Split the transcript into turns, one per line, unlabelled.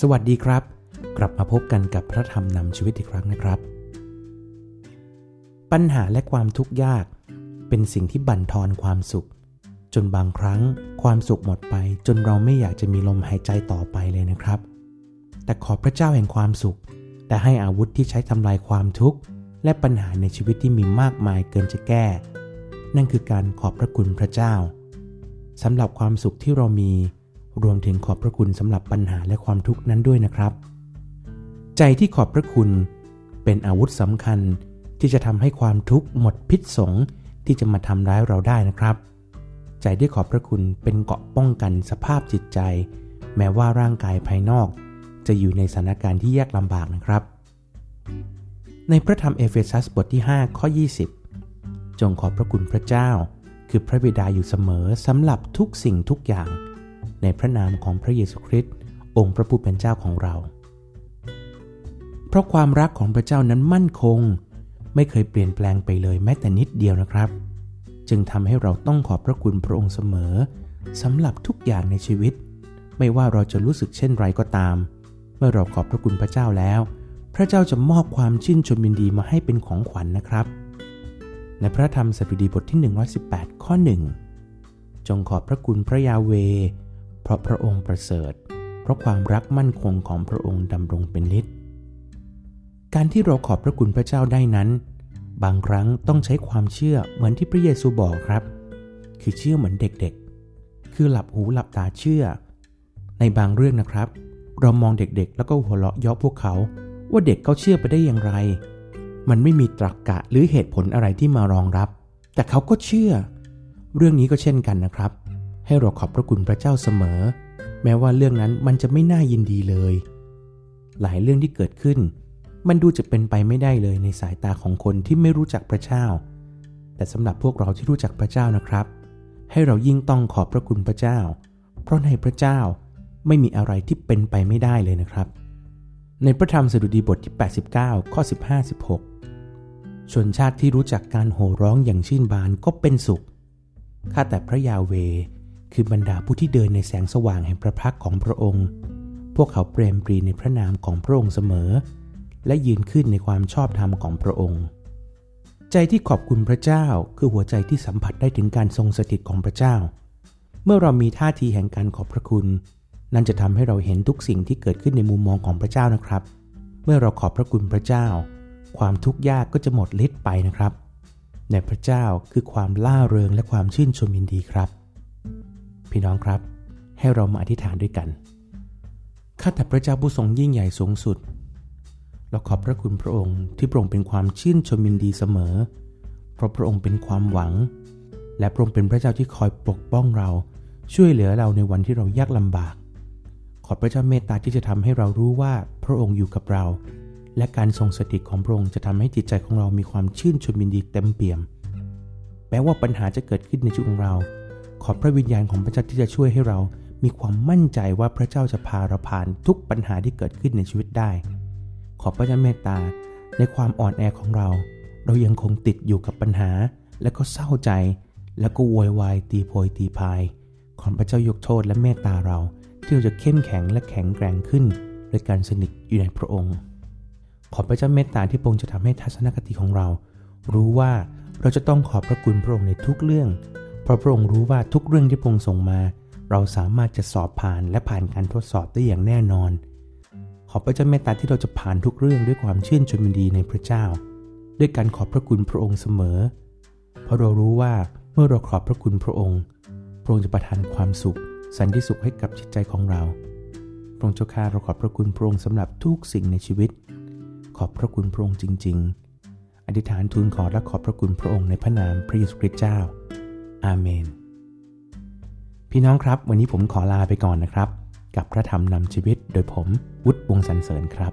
สวัสดีครับ กลับมาพบกันกับพระธรรมนำชีวิตอีกครั้งนะครับ ปัญหาและความทุกข์ยาก เป็นสิ่งที่บั่นทอนความสุข จนบางครั้งความสุขหมดไป จนเราไม่อยากจะมีลมหายใจต่อไปเลยนะครับ แต่ขอพระเจ้าแห่งความสุข แต่ให้อาวุธที่ใช้ทำลายความทุกข์ และปัญหาในชีวิตที่มีมากมายเกินจะแก้ นั่นคือการขอบพระคุณพระเจ้าสำหรับความสุขที่เรามี รวมถึงขอบพระคุณสำหรับปัญหาและความทุกข์นั้นด้วยนะครับ ใจที่ขอบพระคุณเป็นอาวุธสำคัญที่จะทำให้ความทุกข์หมดพิษสงที่จะมาทำร้ายเราได้นะครับ ใจที่ขอบพระคุณเป็นเกาะป้องกันสภาพจิตใจ แม้ว่าร่างกายภายนอก จะอยู่ในสถานการณ์ที่ยากลำบากนะครับ ในพระธรรมเอเฟซัสบทที่ 5 ข้อ 20 จงขอบพระคุณพระเจ้า คือพระบิดาอยู่เสมอสำหรับทุกสิ่งทุกอย่าง ในพระนามของพระเยซูคริสต์องค์พระผู้เป็นเจ้าของเรา เพราะความรักของพระเจ้านั้นมั่นคง ไม่เคยเปลี่ยนแปลงไปเลยแม้แต่นิดเดียวนะครับ จึงทำให้เราต้องขอบพระคุณพระองค์เสมอสำหรับทุกอย่างในชีวิต ไม่ว่าเราจะรู้สึกเช่นไรก็ตาม เมื่อเราขอบพระคุณพระเจ้าแล้ว พระเจ้าจะมอบความชื่นชมยินดีมาให้เป็นของขวัญนนะครับในพระธรรมสดุดีบทที่ 118 ข้อ 1 จงขอบพระคุณพระยาเว เพราะพระองค์ประเสริฐ เพราะความรักมั่นคงของพระองค์ดำรงเป็นนิจการที่เราขอบพระคุณพระเจ้าได้นั้น บางครั้งต้องใช้ความเชื่อเหมือนที่พระเยซูบอกครับ คือเชื่อเหมือนเด็กๆ คือหลับหูหลับตาเชื่อ ในบางเรื่องนะครับ เรามองเด็กๆ แล้วก็หัวเราะย่อพวกเขา ว่าเด็กเขาเชื่อไปได้อย่างไร มันไม่มีตรรกกะหรือเหตุผลอะไรที่มารองรับ แต่เขาก็เชื่อ เรื่องนี้ก็เช่นกันนะครับ ให้เราขอบพระคุณพระเจ้าเสมอ แม้ว่าเรื่องนั้นมันจะไม่น่ายินดีเลย หลายเรื่องที่เกิดขึ้น มันดูจะเป็นไปไม่ได้เลยในสายตาของคนที่ไม่รู้จักพระเจ้า แต่สำหรับพวกเราที่รู้จักพระเจ้านะครับ ให้เรายิ่งต้องขอบพระคุณพระเจ้า เพราะในพระเจ้าไม่มีอะไรที่เป็นไปไม่ได้เลยนะครับ ในพระธรรมสดุดีบทที่ 89 ข้อ 15-16 ชนชาติที่รู้จักการโห่ร้องอย่างชื่นบานก็เป็นสุข ข้าแต่พระยาเว คือบรรดาผู้ที่เดินในแสงสว่างแห่งพระพักของพระองค์ พวกเขาเปรมปรีในพระนามของพระองค์เสมอ และยืนขึ้นในความชอบธรรมของพระองค์ ใจที่ขอบคุณพระเจ้าคือหัวใจที่สัมผัสได้ถึงการทรงสถิตของพระเจ้า เมื่อเรามีท่าทีแห่งการขอบพระคุณ นั่นจะทำให้เราเห็นทุกสิ่งที่เกิดขึ้นในมุมมองของพระเจ้านะครับ เมื่อเราขอบพระคุณพระเจ้า ความทุกข์ยากก็จะหมดฤทธิ์ไปนะครับในพระเจ้าคือความล่าเริงและความชื่นชมยินดีครับ พี่น้องครับ ให้เรามาอธิษฐานด้วยกัน ข้าแต่พระเจ้าผู้ทรงยิ่งใหญ่สูงสุด เราขอบพระคุณพระองค์ที่พระองค์เป็นความชื่นชมยินดีเสมอ เพราะพระองค์เป็นความหวัง และพระองค์เป็นพระเจ้าที่คอยปกป้องเรา ช่วยเหลือเราในวันที่เรายากลำบาก ขอพระเจ้าเมตตาที่จะทำให้เรารู้ว่าพระองค์อยู่กับเรา และการทรงสถิตของพระองค์จะทำให้จิตใจของเรามีความชื่นชมยินดีเต็มเปี่ยม แม้ว่าปัญหาจะเกิดขึ้นในชีวิตของเรา ขอพระวิญญาณของพระเจ้าที่จะช่วยให้เรามีความมั่นใจว่าพระเจ้าจะพาเราผ่านทุกปัญหาที่เกิดขึ้นในชีวิตได้ ขอพระเจ้าเมตตาในความอ่อนแอของเรา เรายังคงติดอยู่กับปัญหา และก็เศร้าใจ แล้วก็โวยวายตีโพยตีพาย ขอพระเจ้ายกโทษและเมตตาเรา ที่เราจะเข้มแข็งและแข็งแกร่งขึ้นโดยการสนิทอยู่ในพระองค์ ขอพระเจ้าเมตตาที่พระองค์จะทำให้ทัศนคติของเรา รู้ว่าเราจะต้องขอบพระคุณพระองค์ในทุกเรื่อง เพราะพระองค์รู้ว่าทุกเรื่องที่พระองค์ส่งมา เราสามารถจะสอบผ่านและผ่านการทดสอบได้อย่างแน่นอน ขอพระเจ้าเมตตาที่เราจะผ่านทุกเรื่องด้วยความชื่นชมยินดีในพระเจ้า ด้วยการขอบพระคุณพระองค์เสมอ เพราะเรารู้ว่าเมื่อเราขอบพระคุณพระองค์ พระองค์จะประทานความสุข สันติสุขให้กับจิตใจของเรา พระองค์เจ้าข้าเราขอบพระคุณพระองค์สำหรับทุกสิ่งในชีวิต ขอบพระคุณพระองค์จริง ๆ อธิษฐานทูลขอและขอบพระคุณพระองค์ในพระนามพระเยซูคริสต์เจ้า อาเมน พี่น้องครับ วันนี้ผมขอลาไปก่อนนะครับ กับพระธรรมนำชีวิตโดยผมวุฒิวงสันเสริญครับ